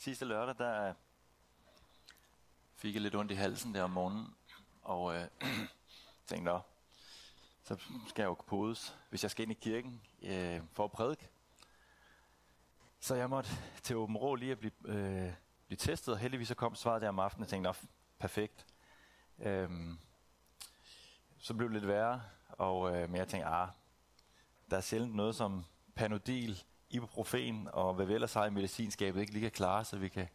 Sidste lørdag, der øh, fik jeg lidt ondt i halsen der om morgenen, og øh, tænkte, Nå, så skal jeg jo podes, hvis jeg skal ind i kirken øh, for at prædike. Så jeg måtte til Åben Rå lige at blive, øh, blive testet, og heldigvis så kom svaret der om aftenen, og tænkte, perfekt. Øh, så blev det lidt værre, og, øh, men jeg tænkte, ah, der er sjældent noget som Panodil, ibuprofen og hvad vi ellers har i medicinskabet ikke lige kan klare, så vi kan...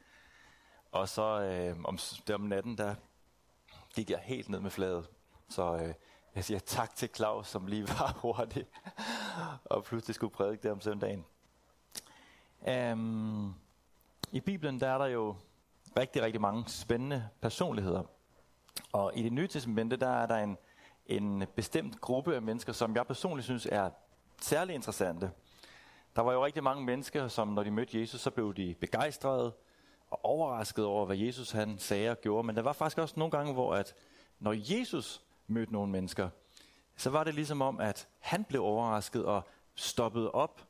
Og så øh, om, der om natten, der gik jeg helt ned med fladet. Så øh, jeg siger tak til Claus, som lige var hurtig, og pludselig skulle prædike det om søndagen. Um, I Bibelen der er der jo rigtig, rigtig mange spændende personligheder. Og i det nye testamente, der er der en, en bestemt gruppe af mennesker, som jeg personligt synes er særlig interessante. Der var jo rigtig mange mennesker, som når de mødte Jesus, så blev de begejstrede og overrasket over, hvad Jesus han sagde og gjorde. Men der var faktisk også nogle gange, hvor at når Jesus mødte nogle mennesker, så var det ligesom om, at han blev overrasket og stoppede op,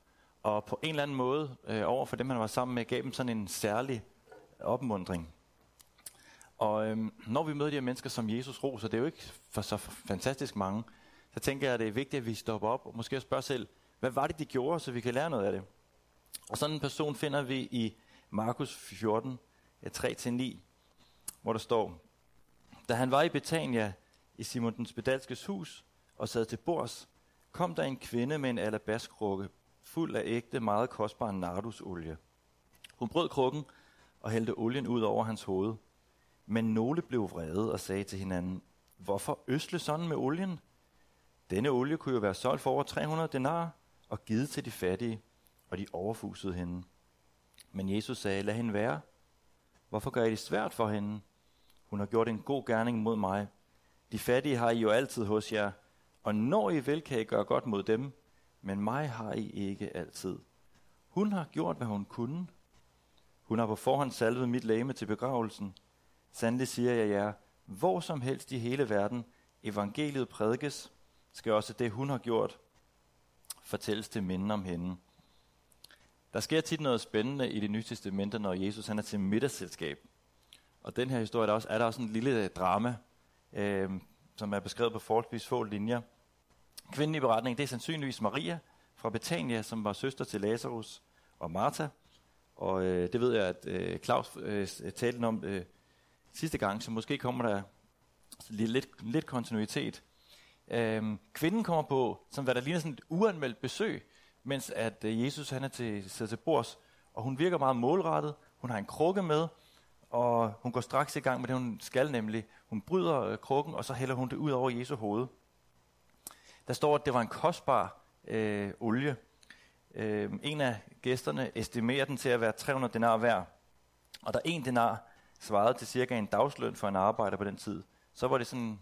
og på en eller anden måde øh, over for dem, han var sammen med, gav dem sådan en særlig opmundring. Og øhm, når vi møder de her mennesker som Jesus roser, det er jo ikke for så fantastisk mange, så tænker jeg, at det er vigtigt, at vi stopper op og måske spørger selv, hvad var det, de gjorde, så vi kan lære noget af det? Og sådan en person finder vi i Markus 14, 3-9, hvor der står, Da han var i Betania, i Simon den Spedalskes hus, og sad til bords, kom der en kvinde med en alabaskrukke, fuld af ægte, meget kostbar nardusolie. Hun brød krukken og hældte olien ud over hans hoved. Men nogle blev vrede og sagde til hinanden, hvorfor øsle sådan med olien? Denne olie kunne jo være solgt for over 300 denar og givet til de fattige, og de overfusede hende. Men Jesus sagde, lad hende være. Hvorfor gør I det svært for hende? Hun har gjort en god gerning mod mig. De fattige har I jo altid hos jer, og når I vil, kan I gøre godt mod dem, men mig har I ikke altid. Hun har gjort, hvad hun kunne. Hun har på forhånd salvet mit læme til begravelsen. Sandelig siger jeg jer, hvor som helst i hele verden evangeliet prædikes, skal også det, hun har gjort, fortælles til minden om hende. Der sker tit noget spændende i det nye testamente, når Jesus han er til middagsselskab. Og den her historie der også, er der også en lille øh, drama, øh, som er beskrevet på forholdsvis få linjer. Kvinden i beretningen, det er sandsynligvis Maria fra Betania, som var søster til Lazarus og Martha. Og øh, det ved jeg, at øh, Claus øh, talte om øh, sidste gang, så måske kommer der lidt, lidt, lidt kontinuitet. Øhm, kvinden kommer på, som hvad der ligner sådan et uanmeldt besøg, mens at øh, Jesus han er til, sidder til bords, og hun virker meget målrettet. Hun har en krukke med, og hun går straks i gang med det, hun skal nemlig. Hun bryder øh, krukken, og så hælder hun det ud over Jesu hoved. Der står, at det var en kostbar øh, olie. Øh, en af gæsterne estimerer den til at være 300 denar værd. Og der en denar svarede til cirka en dagsløn for en arbejder på den tid, så var det sådan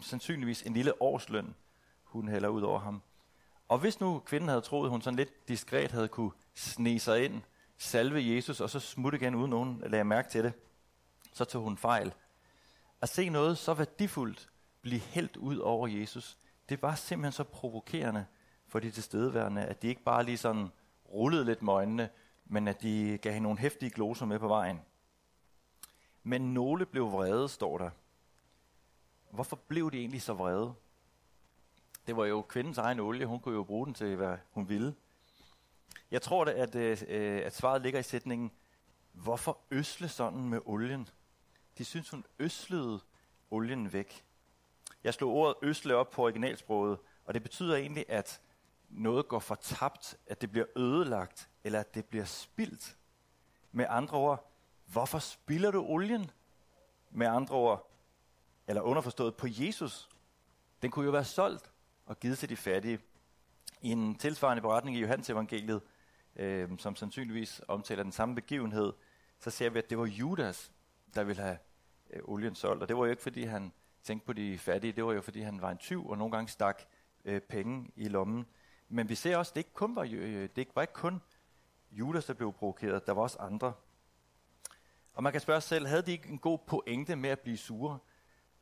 sandsynligvis en lille årsløn, hun hælder ud over ham. Og hvis nu kvinden havde troet, hun sådan lidt diskret havde kunne snige sig ind, salve Jesus, og så smutte igen, uden nogen lagde mærke til det, så tog hun fejl. At se noget så værdifuldt blive hældt ud over Jesus, det var simpelthen så provokerende for de tilstedeværende, at de ikke bare lige sådan rullede lidt med øjnene, men at de gav hende nogle hæftige gloser med på vejen. Men nogle blev vrede, står der. Hvorfor blev de egentlig så vrede? Det var jo kvindens egen olie. Hun kunne jo bruge den til, hvad hun ville. Jeg tror, da, at, øh, øh, at svaret ligger i sætningen, hvorfor øsle sådan med olien? De synes, hun øslede olien væk. Jeg slog ordet øsle op på originalsproget, og det betyder egentlig, at noget går fortabt, at det bliver ødelagt, eller at det bliver spildt. Med andre ord, hvorfor spilder du olien? Med andre ord, eller underforstået på Jesus. Den kunne jo være solgt og givet til de fattige. I en tilsvarende beretning i Johannes evangeliet, øh, som sandsynligvis omtaler den samme begivenhed, så ser vi, at det var Judas, der ville have øh, olien solgt. Og det var jo ikke, fordi han tænkte på de fattige, det var jo, fordi han var en tyv og nogle gange stak øh, penge i lommen. Men vi ser også, at det ikke kun var, øh, det var ikke kun Judas, der blev provokeret, der var også andre. Og man kan spørge sig selv, havde de ikke en god pointe med at blive sure?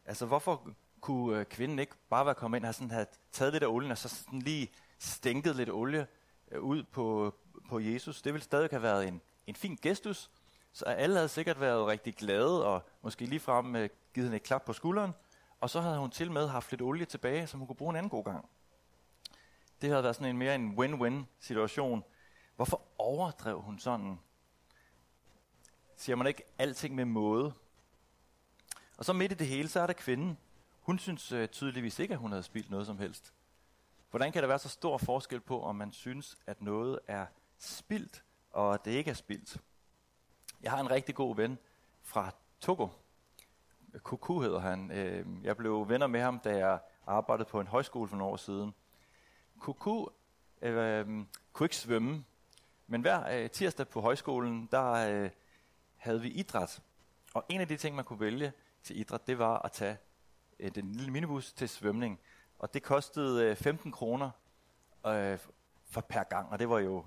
Altså, hvorfor kunne øh, kvinden ikke bare være kommet ind og sådan have taget lidt af olien, og så sådan lige stænket lidt olie øh, ud på, på Jesus? Det ville stadig have været en, en fin gestus, Så alle havde sikkert været rigtig glade, og måske ligefrem øh, givet hende et klap på skulderen. Og så havde hun til med haft lidt olie tilbage, som hun kunne bruge en anden god gang. Det havde været sådan en mere en win-win situation. Hvorfor overdrev hun sådan? Siger man ikke alting med måde? Og så midt i det hele, så er der kvinden. Hun synes øh, tydeligvis ikke, at hun havde spildt noget som helst. Hvordan kan der være så stor forskel på, om man synes, at noget er spildt, og at det ikke er spildt? Jeg har en rigtig god ven fra Togo. Kuku hedder han. Øh, jeg blev venner med ham, da jeg arbejdede på en højskole for nogle år siden. Kuku øh, kunne ikke svømme, men hver øh, tirsdag på højskolen, der øh, havde vi idræt. Og en af de ting, man kunne vælge til idræt, det var at tage øh, den lille minibus til svømning. Og det kostede øh, 15 kroner øh, for per gang, og det var jo,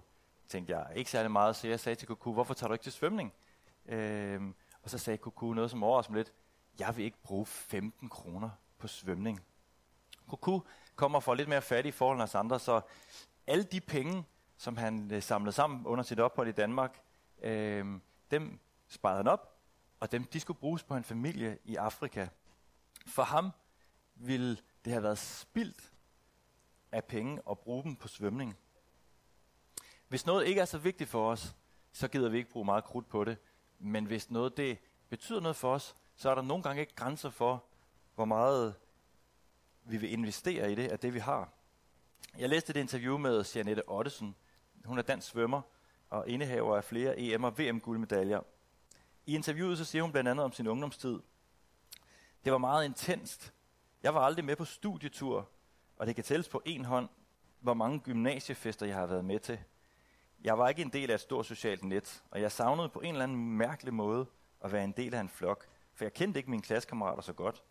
tænkte jeg, ikke særlig meget. Så jeg sagde til Kuku, hvorfor tager du ikke til svømning? Øh, og så sagde Kuku noget, som overraskede lidt. Jeg vil ikke bruge 15 kroner på svømning. Kuku kommer fra lidt mere fattige i forhold til os andre, så alle de penge, som han øh, samlede sammen under sit ophold i Danmark, øh, dem sparede han op, og dem de skulle bruges på en familie i Afrika. For ham ville det have været spildt af penge at bruge dem på svømning. Hvis noget ikke er så vigtigt for os, så gider vi ikke bruge meget krudt på det. Men hvis noget det betyder noget for os, så er der nogle gange ikke grænser for, hvor meget vi vil investere i det af det, vi har. Jeg læste et interview med Janette Ottesen. Hun er dansk svømmer og indehaver af flere EM- og VM-guldmedaljer. I interviewet så siger hun blandt andet om sin ungdomstid. Det var meget intenst. Jeg var aldrig med på studietur, og det kan tælles på en hånd, hvor mange gymnasiefester jeg har været med til. Jeg var ikke en del af et stort socialt net, og jeg savnede på en eller anden mærkelig måde at være en del af en flok, for jeg kendte ikke mine klassekammerater så godt,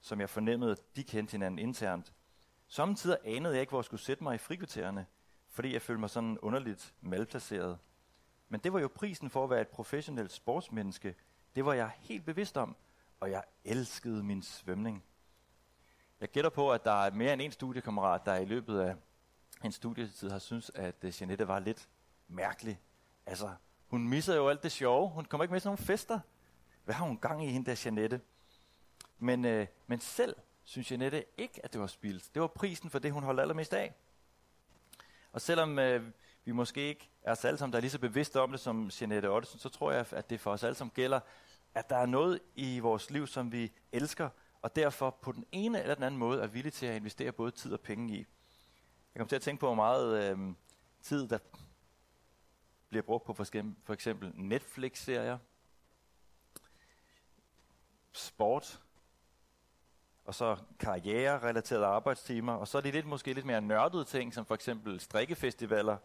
som jeg fornemmede, de kendte hinanden internt. Samtidig anede jeg ikke, hvor jeg skulle sætte mig i frikvartererne, fordi jeg følte mig sådan underligt malplaceret. Men det var jo prisen for at være et professionelt sportsmenneske. Det var jeg helt bevidst om, og jeg elskede min svømning. Jeg gætter på, at der er mere end en studiekammerat, der i løbet af en studietid har synes, at øh, Jeanette var lidt mærkelig. Altså, hun misser jo alt det sjove. Hun kommer ikke med til nogle fester. Hvad har hun gang i hende der, Jeanette? Men, øh, men selv synes Jeanette ikke, at det var spildt. Det var prisen for det, hun holdt allermest af. Og selvom øh, vi måske ikke er os alle sammen, der er lige så bevidste om det som Jeanette Ottesen, så tror jeg, at det for os alle sammen gælder, at der er noget i vores liv, som vi elsker, og derfor på den ene eller den anden måde er villige til at investere både tid og penge i. Jeg kom til at tænke på, hvor meget øh, tid, der bliver brugt på for eksempel Netflix-serier, sport, og så karriere-relaterede arbejdstimer, og så er det lidt, måske lidt mere nørdede ting, som for eksempel strikkefestivaler,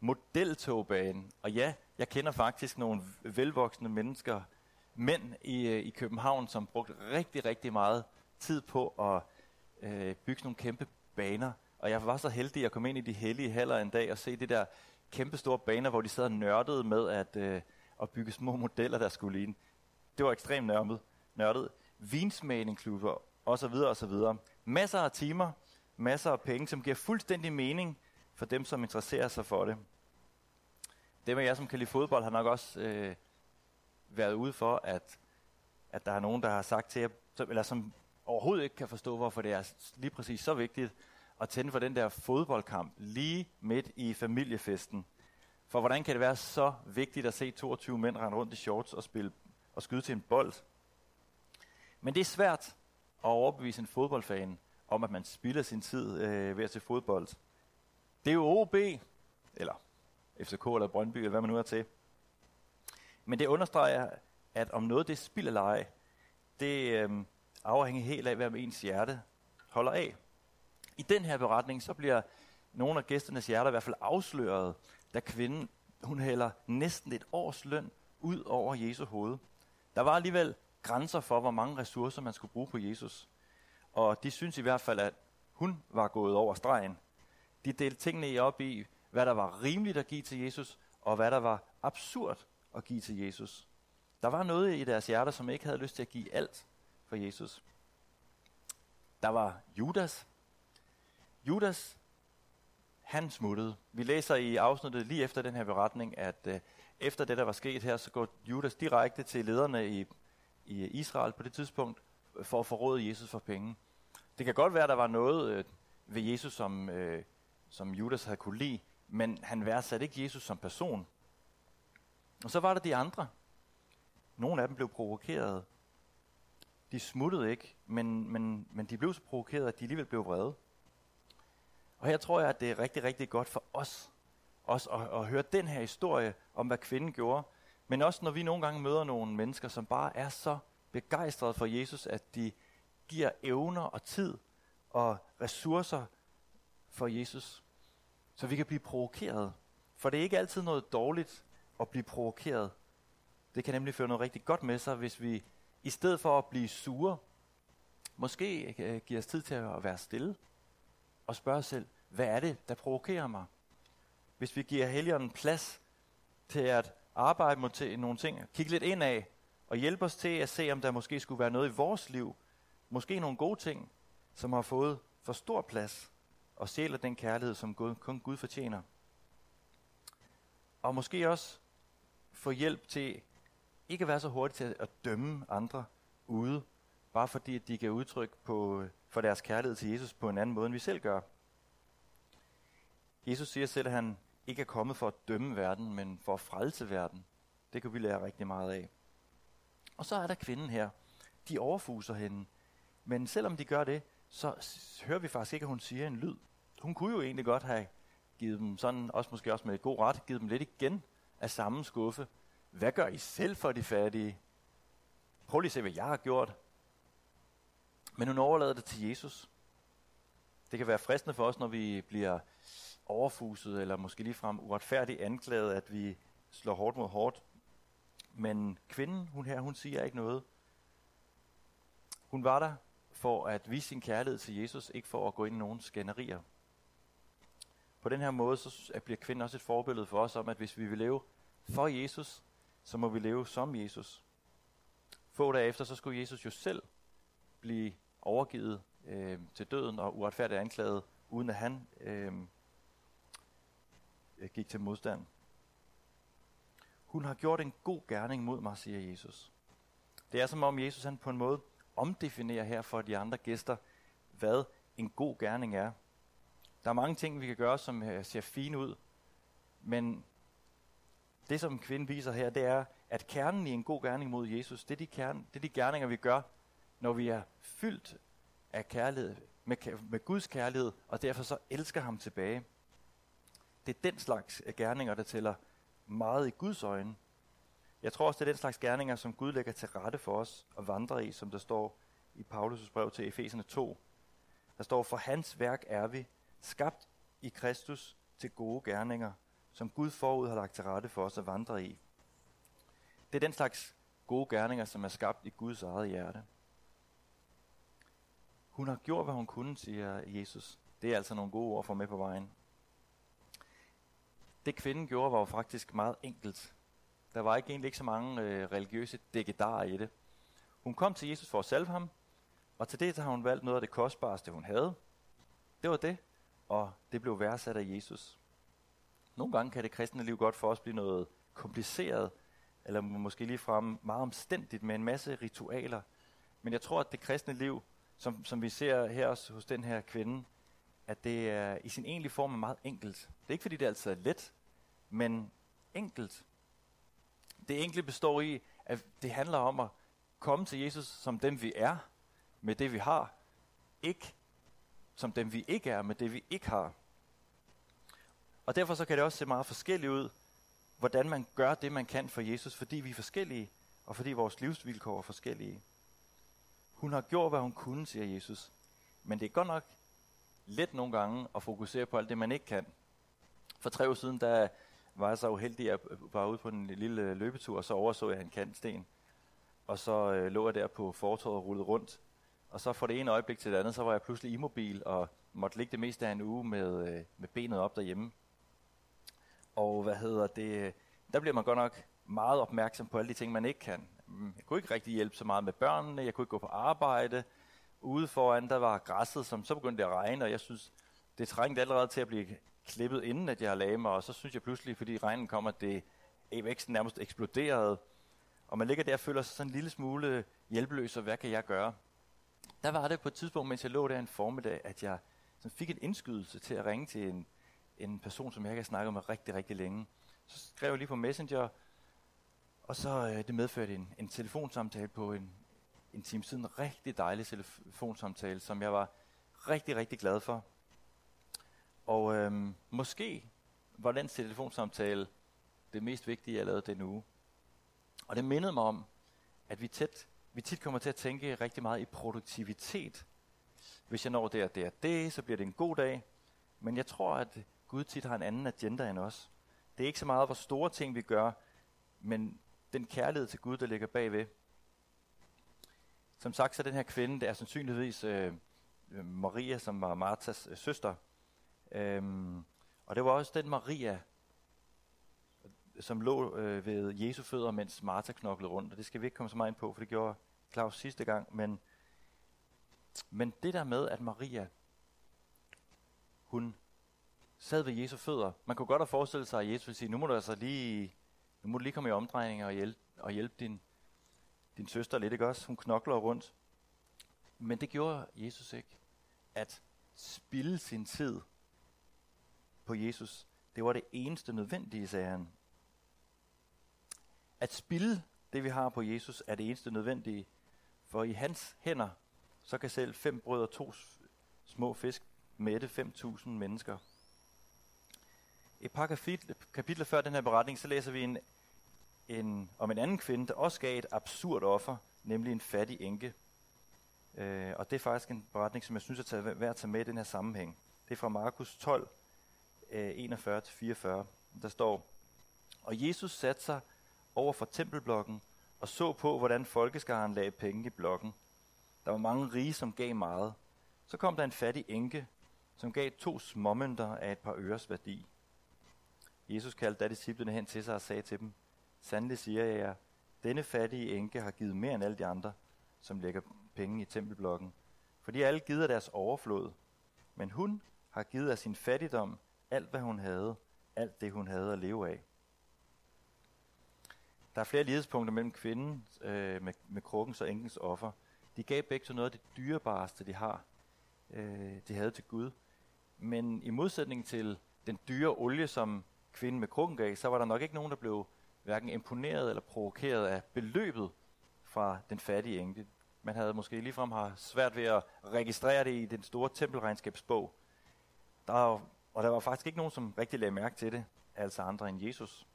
modeltogbanen, og ja, jeg kender faktisk nogle velvoksne mennesker, mænd i, øh, i København, som brugte rigtig, rigtig meget tid på at øh, bygge nogle kæmpe baner. Og jeg var så heldig at komme ind i de hellige haller en dag og se det der kæmpe store baner, hvor de sad og nørdede med at, øh, at bygge små modeller, der skulle ligne. Det var ekstremt nørdet. nørdet. Vinsmagningsklubber og så videre og så videre. Masser af timer, masser af penge, som giver fuldstændig mening for dem, som interesserer sig for det. Dem af jer, som kan lide fodbold, har nok også øh, været ude for, at, at der er nogen, der har sagt til jer, som, eller som overhovedet ikke kan forstå, hvorfor det er lige præcis så vigtigt at tænde for den der fodboldkamp lige midt i familiefesten. For hvordan kan det være så vigtigt at se 22 mænd rende rundt i shorts og, spille, og skyde til en bold? Men det er svært at overbevise en fodboldfan om, at man spilder sin tid øh, ved at se fodbold. Det er jo OB, eller FCK eller Brøndby, eller hvad man nu er til. Men det understreger, at om noget det spil eller ej, det øh, afhænger helt af, hvad ens hjerte holder af. I den her beretning, så bliver nogle af gæsternes hjerter i hvert fald afsløret, da kvinden, hun hælder næsten et års løn ud over Jesu hoved. Der var alligevel grænser for, hvor mange ressourcer man skulle bruge på Jesus. Og de synes i hvert fald, at hun var gået over stregen. De delte tingene op i, hvad der var rimeligt at give til Jesus, og hvad der var absurd at give til Jesus. Der var noget i deres hjerter, som ikke havde lyst til at give alt for Jesus. Der var Judas. Judas, han smuttede. Vi læser i afsnittet lige efter den her beretning, at øh, efter det, der var sket her, så går Judas direkte til lederne i, i Israel på det tidspunkt, for at forråde Jesus for penge. Det kan godt være, at der var noget øh, ved Jesus, som, øh, som Judas havde kunne lide, men han værdsatte ikke Jesus som person. Og så var der de andre. Nogle af dem blev provokeret. De smuttede ikke, men, men, men de blev så provokeret, at de alligevel blev vrede. Og her tror jeg, at det er rigtig, rigtig godt for os, os at, at høre den her historie om, hvad kvinden gjorde. Men også når vi nogle gange møder nogle mennesker, som bare er så begejstrede for Jesus, at de giver evner og tid og ressourcer for Jesus. Så vi kan blive provokeret. For det er ikke altid noget dårligt at blive provokeret. Det kan nemlig føre noget rigtig godt med sig, hvis vi i stedet for at blive sure, måske øh, giver os tid til at være stille og spørge os selv, hvad er det, der provokerer mig? Hvis vi giver helgeren plads til at arbejde mod nogle ting, kigge lidt ind af og hjælpe os til at se, om der måske skulle være noget i vores liv, måske nogle gode ting, som har fået for stor plads og sjæler den kærlighed, som Gud, kun Gud fortjener. Og måske også få hjælp til ikke at være så hurtig til at dømme andre ude, bare fordi de kan udtryk på, for deres kærlighed til Jesus på en anden måde, end vi selv gør. Jesus siger selv, at han ikke er kommet for at dømme verden, men for at frelse verden. Det kan vi lære rigtig meget af. Og så er der kvinden her. De overfuser hende. Men selvom de gør det, så hører vi faktisk ikke, at hun siger en lyd. Hun kunne jo egentlig godt have givet dem sådan, også måske også med god ret, givet dem lidt igen af samme skuffe. Hvad gør I selv for de fattige? Prøv lige at se, hvad jeg har gjort. Men hun overlader det til Jesus. Det kan være fristende for os, når vi bliver overfuset, eller måske ligefrem uretfærdigt anklaget, at vi slår hårdt mod hårdt. Men kvinden, hun her, hun siger ikke noget. Hun var der for at vise sin kærlighed til Jesus, ikke for at gå ind i nogen skænderier. På den her måde, så bliver kvinden også et forbillede for os om, at hvis vi vil leve for Jesus, så må vi leve som Jesus. Få dage efter, så skulle Jesus jo selv blive overgivet øh, til døden og uretfærdigt anklaget, uden at han øh, gik til modstand. Hun har gjort en god gerning mod mig, siger Jesus. Det er som om Jesus han på en måde omdefinerer her for de andre gæster, hvad en god gerning er. Der er mange ting, vi kan gøre, som øh, ser fine ud, men det, som kvinden viser her, det er, at kernen i en god gerning mod Jesus, det er de, kerne, det er de gerninger, vi gør, når vi er fyldt af kærlighed, med, med Guds kærlighed, og derfor så elsker ham tilbage. Det er den slags øh, gerninger, der tæller meget i Guds øjne. Jeg tror også, det er den slags gerninger, som Gud lægger til rette for os at vandre i, som der står i Paulus' brev til Efeserne 2. Der står, for hans værk er vi, skabt i Kristus til gode gerninger, som Gud forud har lagt til rette for os at vandre i. Det er den slags gode gerninger, som er skabt i Guds eget hjerte. Hun har gjort, hvad hun kunne, siger Jesus. Det er altså nogle gode ord for med på vejen. Det kvinden gjorde, var jo faktisk meget enkelt. Der var ikke egentlig ikke så mange øh, religiøse dækkedarer i det. Hun kom til Jesus for at salve ham, og til det har hun valgt noget af det kostbareste, hun havde. Det var det, og det blev værdsat af Jesus. Nogle gange kan det kristne liv godt for os blive noget kompliceret, eller måske lige frem meget omstændigt med en masse ritualer. Men jeg tror, at det kristne liv, som, som vi ser her også hos den her kvinde, at det er i sin egentlige form er meget enkelt. Det er ikke fordi, det altid er let, men enkelt. Det enkle består i, at det handler om at komme til Jesus som dem vi er, med det vi har, ikke som dem vi ikke er, med det vi ikke har. Og derfor så kan det også se meget forskelligt ud, hvordan man gør det, man kan for Jesus, fordi vi er forskellige, og fordi vores livsvilkår er forskellige. Hun har gjort, hvad hun kunne, siger Jesus. Men det er godt nok let nogle gange at fokusere på alt det, man ikke kan. For tre år siden, der var jeg så uheldig, at jeg var ude på en lille løbetur, og så overså jeg en kantsten. Og så øh, lå jeg der på fortorvet og rullede rundt. Og så fra det ene øjeblik til det andet, så var jeg pludselig immobil og måtte ligge det meste af en uge med, øh, med benet op derhjemme. Og hvad hedder det, der bliver man godt nok meget opmærksom på alle de ting, man ikke kan. Mm, jeg kunne ikke rigtig hjælpe så meget med børnene, jeg kunne ikke gå på arbejde. Ude foran, der var græsset, som så begyndte det at regne, og jeg synes, det trængte allerede til at blive klippet, inden at jeg har lagde mig, og så synes jeg pludselig, fordi regnen kommer, at det væksten nærmest eksploderede, og man ligger der og føler sig sådan en lille smule hjælpeløs, og hvad kan jeg gøre? Der var det på et tidspunkt, mens jeg lå der en formiddag, at jeg sådan fik en indskydelse til at ringe til en, en person, som jeg ikke har snakket med rigtig, rigtig længe. Så skrev jeg lige på Messenger, og så øh, det medførte en, en telefonsamtale på en, en time siden. En rigtig dejlig telefonsamtale, som jeg var rigtig, rigtig glad for. Og øhm, måske var den telefonsamtale det mest vigtige, jeg lavede den uge. Og det mindede mig om, at vi, tæt, vi tit kommer til at tænke rigtig meget i produktivitet. Hvis jeg når det og det og det, så bliver det en god dag. Men jeg tror, at Gud tit har en anden agenda end os. Det er ikke så meget, hvor store ting vi gør, men den kærlighed til Gud, der ligger bagved. Som sagt, så den her kvinde, det er sandsynligvis øh, øh, Maria, som var Martas øh, søster. Øhm, og det var også den Maria, som lå øh, ved Jesu fødder, mens Martha knoklede rundt. Og det skal vi ikke komme så meget ind på, for det gjorde Claus sidste gang. Men, men det der med, at Maria, hun sad ved Jesu fødder. Man kunne godt have forestillet sig, at Jesus ville sige, nu må du altså lige, nu må du lige komme i omdrejning og hjælpe, og hjælpe din, din søster lidt, ikke også? Hun knokler rundt. Men det gjorde Jesus ikke. At spille sin tid på Jesus, det var det eneste nødvendige, sagde han. At spille det, vi har på Jesus, er det eneste nødvendige. For i hans hænder, så kan selv fem brød og to små fisk mætte 5.000 mennesker. Et par kapitler, kapitler før den her beretning, så læser vi en, en, om en anden kvinde, der også gav et absurd offer, nemlig en fattig enke. Øh, og det er faktisk en beretning, som jeg synes er værd at tage med i den her sammenhæng. Det er fra Markus 12, Øh, 41-44. Der står, Og Jesus satte sig over for tempelblokken og så på, hvordan folkeskaren lagde penge i blokken. Der var mange rige, som gav meget. Så kom der en fattig enke, som gav to småmønter af et par øres værdi. Jesus kaldte da disciplene hen til sig og sagde til dem, Sandelig siger jeg jer, denne fattige enke har givet mere end alle de andre, som lægger penge i tempelblokken. For de alle givet af deres overflod. Men hun har givet af sin fattigdom alt, hvad hun havde, alt det, hun havde at leve af. Der er flere lighedspunkter mellem kvinden øh, med, med krukkens og enkens offer. De gav begge til noget af det dyrebareste, de har. Øh, de havde til Gud. Men i modsætning til den dyre olie, som kvinden med krukken gav, så var der nok ikke nogen, der blev hverken imponeret eller provokeret af beløbet fra den fattige enke. Man havde måske ligefrem har svært ved at registrere det i den store tempelregnskabsbog. Der og der var faktisk ikke nogen, som rigtig lagde mærke til det, altså andre end Jesus.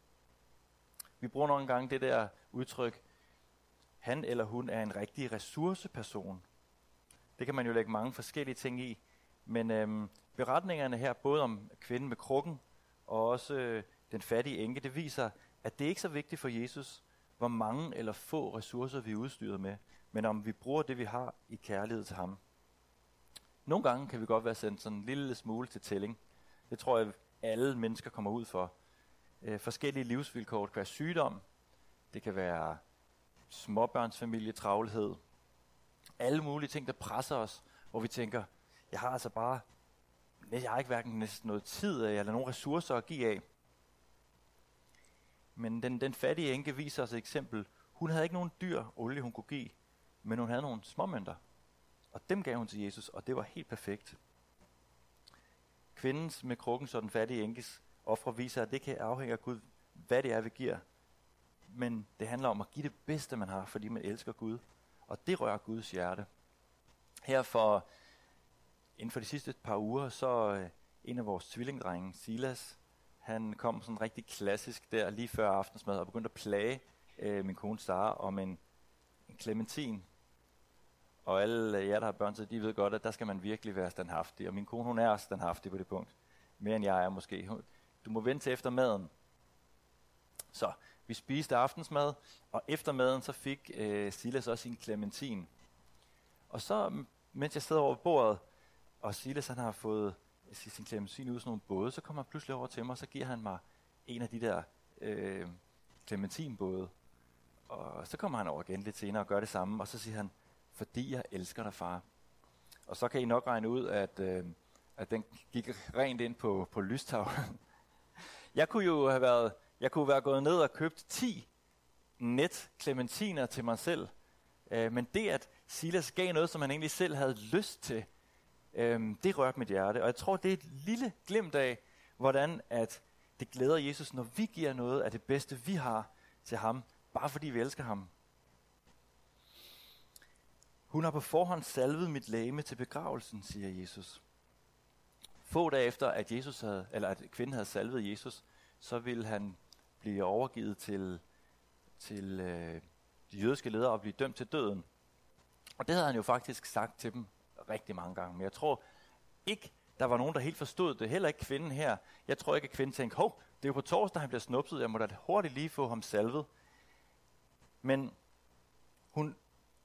Vi bruger nogle gange det der udtryk, han eller hun er en rigtig ressourceperson. Det kan man jo lægge mange forskellige ting i, men øhm, beretningerne her, både om kvinden med krukken og også øh, den fattige enke, det viser, at det er ikke så vigtigt for Jesus, hvor mange eller få ressourcer vi er udstyret med, men om vi bruger det, vi har i kærlighed til ham. Nogle gange kan vi godt være sendt sådan en lille smule til tælling. Det tror jeg, alle mennesker kommer ud for. Øh, forskellige livsvilkår. Det kan være sygdom, det kan være småbørnsfamilie, travlhed. Alle mulige ting, der presser os, hvor vi tænker, jeg har altså bare, jeg har ikke hverken næsten noget tid af, eller nogen ressourcer at give af. Men den, den fattige enke viser os et eksempel. Hun havde ikke nogen dyr olie, hun kunne give, men hun havde nogle småmønter. Og dem gav hun til Jesus, og det var helt perfekt. Kvindens med krukken så den fattige enkes ofre viser, at det kan afhænge af Gud, hvad det er, vi giver. Men det handler om at give det bedste, man har, fordi man elsker Gud. Og det rører Guds hjerte. Her for, inden for de sidste par uger, så øh, en af vores tvillingdrenge, Silas, han kom sådan rigtig klassisk der lige før aftensmad og begyndte at plage øh, min kone Sara om en, en clementin. Og alle jer, der har børn, så de ved godt, at der skal man virkelig være standhaftig. Og min kone, hun er standhaftig på det punkt. Mere end jeg er måske. Du må vente til efter maden. Så vi spiste aftensmad, og efter maden så fik øh, Silas også sin clementin. Og så, mens jeg sidder over bordet, og Silas han har fået sin clementin ud af sådan nogle både, så kommer han pludselig over til mig, og så giver han mig en af de der øh, clementinbåde. Og så kommer han over igen lidt senere og gør det samme, og så siger han, fordi jeg elsker dig, far. Og så kan I nok regne ud, at, øh, at den gik rent ind på, på lystavlen. Jeg kunne jo have været Jeg kunne være gået ned og købt 10 net clementiner til mig selv. Øh, men det, at Silas gav noget, som han egentlig selv havde lyst til, øh, det rørte mit hjerte. Og jeg tror, det er et lille glimt af, hvordan at det glæder Jesus, når vi giver noget af det bedste, vi har til ham, bare fordi vi elsker ham. Hun har på forhånd salvet mit læme til begravelsen, siger Jesus. Få dage efter, at, Jesus havde, eller at kvinden havde salvet Jesus, så ville han blive overgivet til, til øh, de jødiske ledere og blive dømt til døden. Og det havde han jo faktisk sagt til dem rigtig mange gange. Men jeg tror ikke, der var nogen, der helt forstod det. Heller ikke kvinden her. Jeg tror ikke, at kvinden tænkte, hov, det er jo på torsdag, han bliver snupset. Jeg må da hurtigt lige få ham salvet. Men hun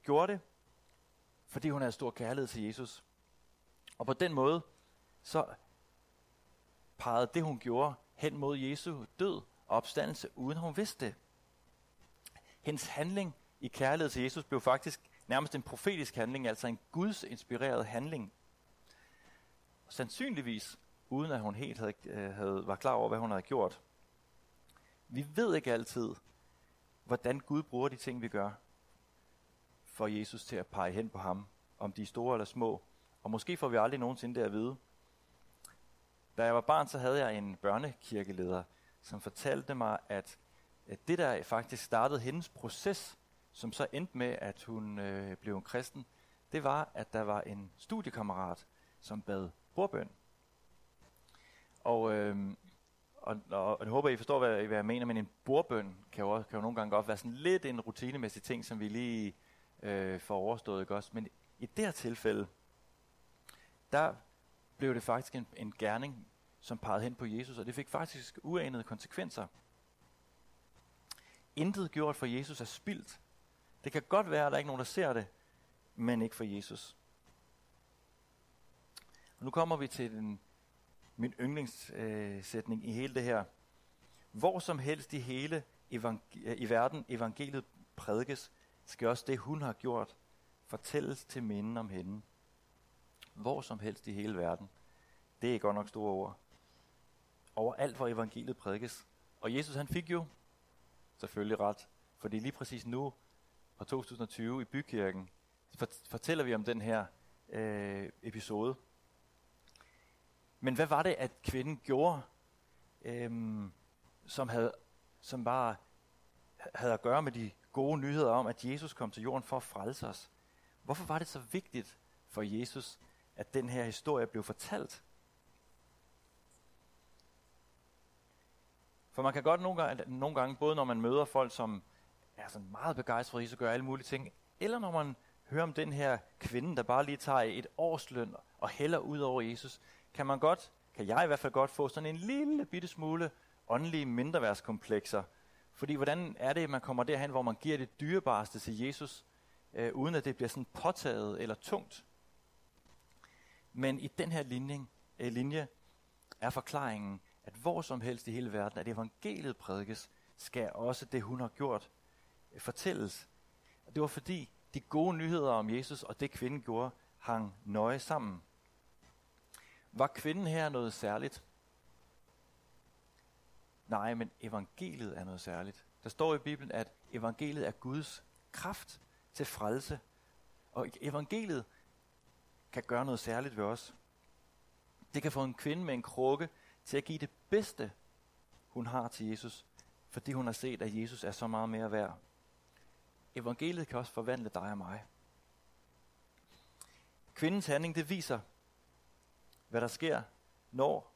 gjorde det, fordi hun havde stor kærlighed til Jesus. Og på den måde, så pegede det, hun gjorde, hen mod Jesu død og opstandelse, uden hun vidste det. Hendes handling i kærlighed til Jesus blev faktisk nærmest en profetisk handling, altså en Guds inspireret handling. Sandsynligvis uden at hun helt havde, øh, havde, var klar over, hvad hun havde gjort. Vi ved ikke altid, hvordan Gud bruger de ting, vi gør, for Jesus til at pege hen på ham, om de er store eller små. Og måske får vi aldrig nogensinde det at vide. Da jeg var barn, så havde jeg en børnekirkeleder, som fortalte mig, at, at det der faktisk startede hendes proces, som så endte med, at hun øh, blev en kristen, det var, at der var en studiekammerat, som bad bordbøn. Og, øh, og, og, og jeg håber, I forstår, hvad, hvad jeg mener, men en bordbøn kan jo, kan jo nogle gange godt være sådan lidt en rutinemæssig ting, som vi lige øh, får overstået, ikke også? Men i det her tilfælde, der blev det faktisk en, en gerning, som pegede hen på Jesus, og det fik faktisk uanede konsekvenser. Intet gjort for Jesus er spildt. Det kan godt være, at der ikke er nogen, der ser det, men ikke for Jesus. Og nu kommer vi til den, min yndlingssætning øh, i hele det her. Hvor som helst i hele evang- øh, i verden evangeliet prædikes, skal også det, hun har gjort, fortælles til minden om hende. Hvor som helst i hele verden. Det er godt nok store ord. Overalt, hvor evangeliet prædikes. Og Jesus han fik jo selvfølgelig ret, fordi lige præcis nu, på 2020 i bykirken, fortæller vi om den her øh, episode. Men hvad var det, at kvinden gjorde, øhm, som, havde, som bare havde at gøre med de gode nyheder om, at Jesus kom til jorden for at frelse os? Hvorfor var det så vigtigt for Jesus, at den her historie blev fortalt? For man kan godt nogle gange, nogle gange både når man møder folk, som er sådan meget begejstret for Jesus og gør alle mulige ting, eller når man hører om den her kvinde, der bare lige tager et årsløn og hælder ud over Jesus, kan man godt, kan jeg i hvert fald godt få sådan en lille bitte smule åndelige mindreværdskomplekser. Fordi hvordan er det, at man kommer derhen, hvor man giver det dyrebareste til Jesus, øh, uden at det bliver sådan påtaget eller tungt? Men i den her linje, øh, linje er forklaringen, at hvor som helst i hele verden, at evangeliet prædikes, skal også det, hun har gjort, øh, fortælles. Og det var fordi, de gode nyheder om Jesus og det kvinden gjorde, hang nøje sammen. Var kvinden her noget særligt? Nej, men evangeliet er noget særligt. Der står i Bibelen, at evangeliet er Guds kraft til frelse. Og evangeliet kan gøre noget særligt ved os. Det kan få en kvinde med en krukke til at give det bedste, hun har til Jesus, fordi hun har set, at Jesus er så meget mere værd. Evangeliet kan også forvandle dig og mig. Kvindens handling, det viser, hvad der sker, når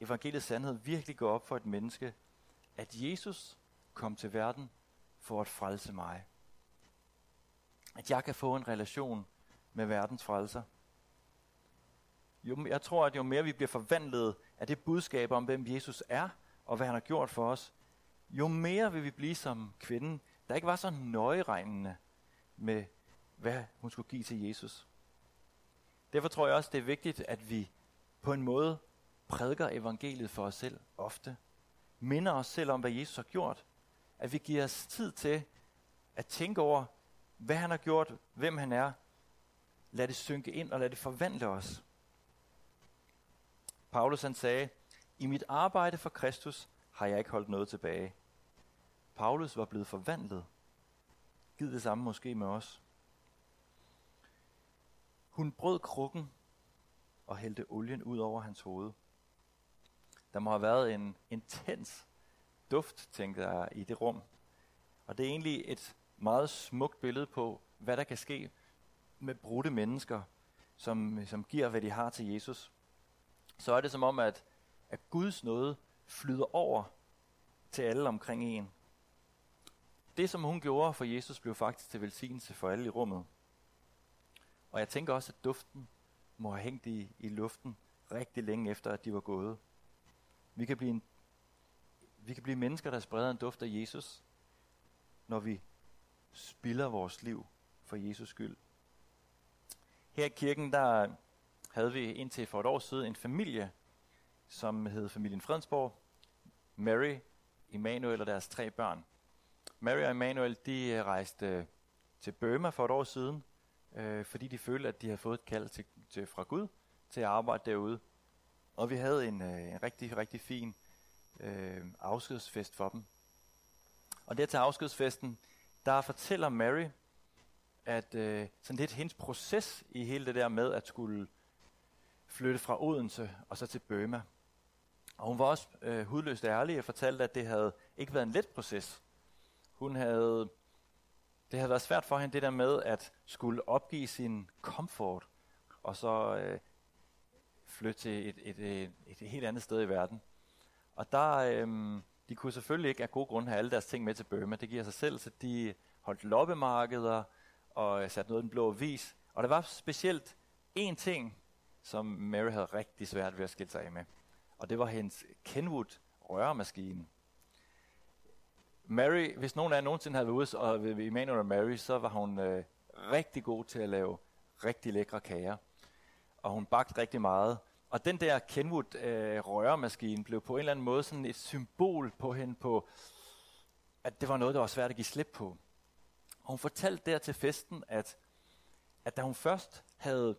evangeliets sandhed virkelig går op for et menneske, at Jesus kom til verden for at frelse mig. At jeg kan få en relation med verdens frelser. Jo, jeg tror, at jo mere vi bliver forvandlet af det budskab om, hvem Jesus er, og hvad han har gjort for os, jo mere vil vi blive som kvinden, der ikke var så nøjeregnende med, hvad hun skulle give til Jesus. Derfor tror jeg også, det er vigtigt, at vi på en måde prædiker evangeliet for os selv ofte. Minder os selv om, hvad Jesus har gjort. At vi giver os tid til at tænke over, hvad han har gjort, hvem han er. Lad det synke ind og lad det forvandle os. Paulus han sagde, i mit arbejde for Kristus har jeg ikke holdt noget tilbage. Paulus var blevet forvandlet. Giv det samme måske med os. Hun brød krukken og hældte olien ud over hans hoved. Der må have været en intens duft, tænker jeg, i det rum. Og det er egentlig et meget smukt billede på, hvad der kan ske med brudte mennesker, som, som giver, hvad de har til Jesus. Så er det som om, at, at Guds nåde flyder over til alle omkring en. Det, som hun gjorde for Jesus, blev faktisk til velsignelse for alle i rummet. Og jeg tænker også, at duften må have hængt i, i luften rigtig længe efter, at de var gået. Vi kan blive, en, vi kan blive mennesker, der spreder en duft af Jesus, når vi spilder vores liv for Jesus skyld. Her i kirken, der havde vi indtil for et år siden en familie, som hed familien Fredensborg. Mary, Emanuel og deres tre børn. Mary og Emanuel, de øh, rejste øh, til Burma for et år siden, øh, fordi de følte, at de havde fået et kald til, til, fra Gud til at arbejde derude. Og vi havde en, øh, en rigtig, rigtig fin øh, afskedsfest for dem. Og der til afskedsfesten, der fortæller Mary, at øh, sådan lidt hendes proces i hele det der med at skulle flytte fra Odense og så til Burma. Og hun var også øh, hudløst ærlig og fortalte, at det havde ikke været en let proces. Hun havde, det havde været svært for hende det der med at skulle opgive sin komfort og så øh, flytte til et, et, et, et helt andet sted i verden. Og der, øhm, de kunne selvfølgelig ikke af gode grunde have alle deres ting med til Burma. Det giver sig selv, så de holdt loppemarkeder og øh, satte noget i den blå vis. Og der var specielt én ting, som Mary havde rigtig svært ved at skille sig af med. Og det var hendes Kenwood røremaskine. Mary, hvis nogen af jer nogensinde havde været ude og ved Emmanuel og Mary, så var hun øh, rigtig god til at lave rigtig lækre kager. Og hun bagte rigtig meget. Og den der Kenwood øh, røremaskine blev på en eller anden måde sådan et symbol på hende på, at det var noget, der var svært at give slip på. Og hun fortalte der til festen, at, at da hun først havde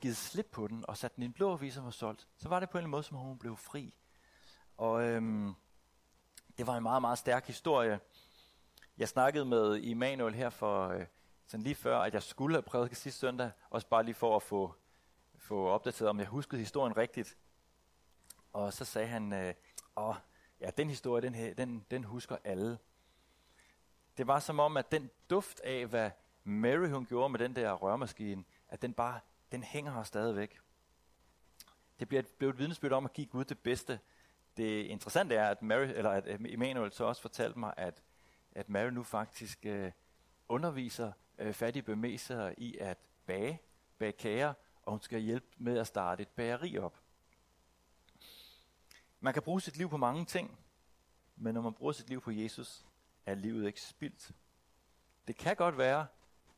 givet slip på den og sat den i en blå avis og var solgt, så var det på en eller anden måde, som hun blev fri. Og øhm, det var en meget, meget stærk historie. Jeg snakkede med Immanuel her for øh, sådan lige før, at jeg skulle have prædiket sidste søndag, også bare lige for at få, få opdateret, om jeg huskede historien rigtigt. Og så sagde han, øh, åh, ja, den historie, den, her, den, den husker alle. Det var som om, at den duft af, hvad Mary hun gjorde med den der rørmaskine, at den bare, den hænger her stadigvæk. Det blev, blev et vidnesbyrd om at give Gud det bedste. Det interessante er, at, Mary, eller at Emmanuel så også fortalte mig, at, at Mary nu faktisk øh, underviser øh, fattige bemesere i at bage, bage kager, og hun skal hjælpe med at starte et bageri op. Man kan bruge sit liv på mange ting, men når man bruger sit liv på Jesus, er livet ikke spildt. Det kan godt være,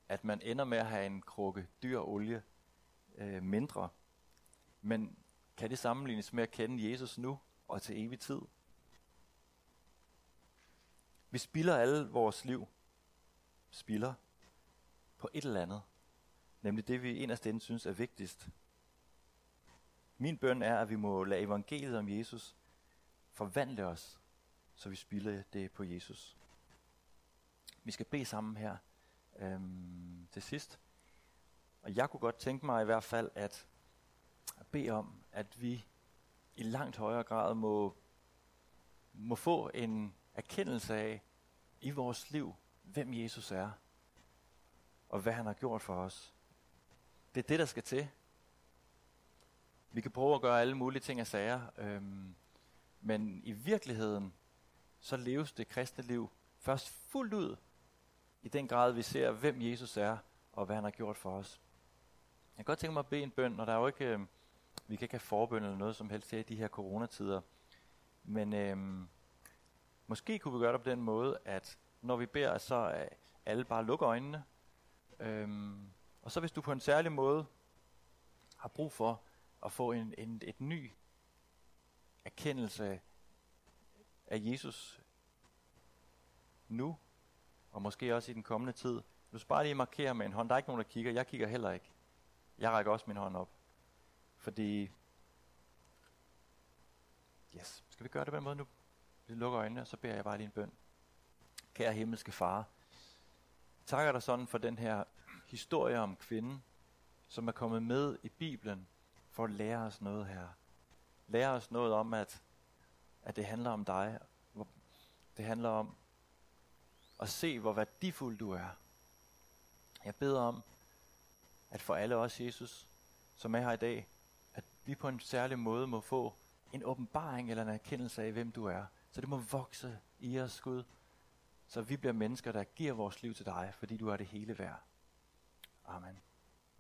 at man ender med at have en krukke dyr olie øh, mindre, men kan det sammenlignes med at kende Jesus nu og til evig tid? Vi spilder alle vores liv, spilder på et eller andet, nemlig det vi inderst inde synes er vigtigst. Min bøn er, at vi må lade evangeliet om Jesus forvandle os, så vi spilder det på Jesus. Vi skal bede sammen her øhm, til sidst. Og jeg kunne godt tænke mig i hvert fald at bede om, at vi i langt højere grad må, må få en erkendelse af i vores liv, hvem Jesus er, og hvad han har gjort for os. Det er det, der skal til. Vi kan prøve at gøre alle mulige ting og sager, øhm, men i virkeligheden, så leves det kristne liv først fuldt ud, i den grad vi ser, hvem Jesus er, og hvad han har gjort for os. Jeg kan godt tænke mig at bede en bøn, og der er jo ikke, øh, vi kan ikke have forbøn eller noget som helst her i de her coronatider. Men øh, måske kunne vi gøre det på den måde, at når vi beder, så øh, alle bare lukker øjnene. Øhm, og så hvis du på en særlig måde har brug for at få en, en, et ny erkendelse af Jesus nu, og måske også i den kommende tid. Du skal bare lige markere med en hånd. Der er ikke nogen, der kigger. Jeg kigger heller ikke. Jeg rækker også min hånd op. Fordi Yes. Skal vi gøre det på den måde nu? Vi lukker øjnene, og så beder jeg bare lige en bøn. Kære himmelske far, takker dig sådan for den her historie om kvinden, som er kommet med i Bibelen for at lære os noget her. Lære os noget om, at, at det handler om dig. Det handler om at se, hvor værdifuld du er. Jeg beder om, at for alle os, Jesus, som er her i dag, at vi på en særlig måde må få en åbenbaring eller en erkendelse af, hvem du er. Så det må vokse i os, Gud, så vi bliver mennesker, der giver vores liv til dig, fordi du er det hele værd. Amen.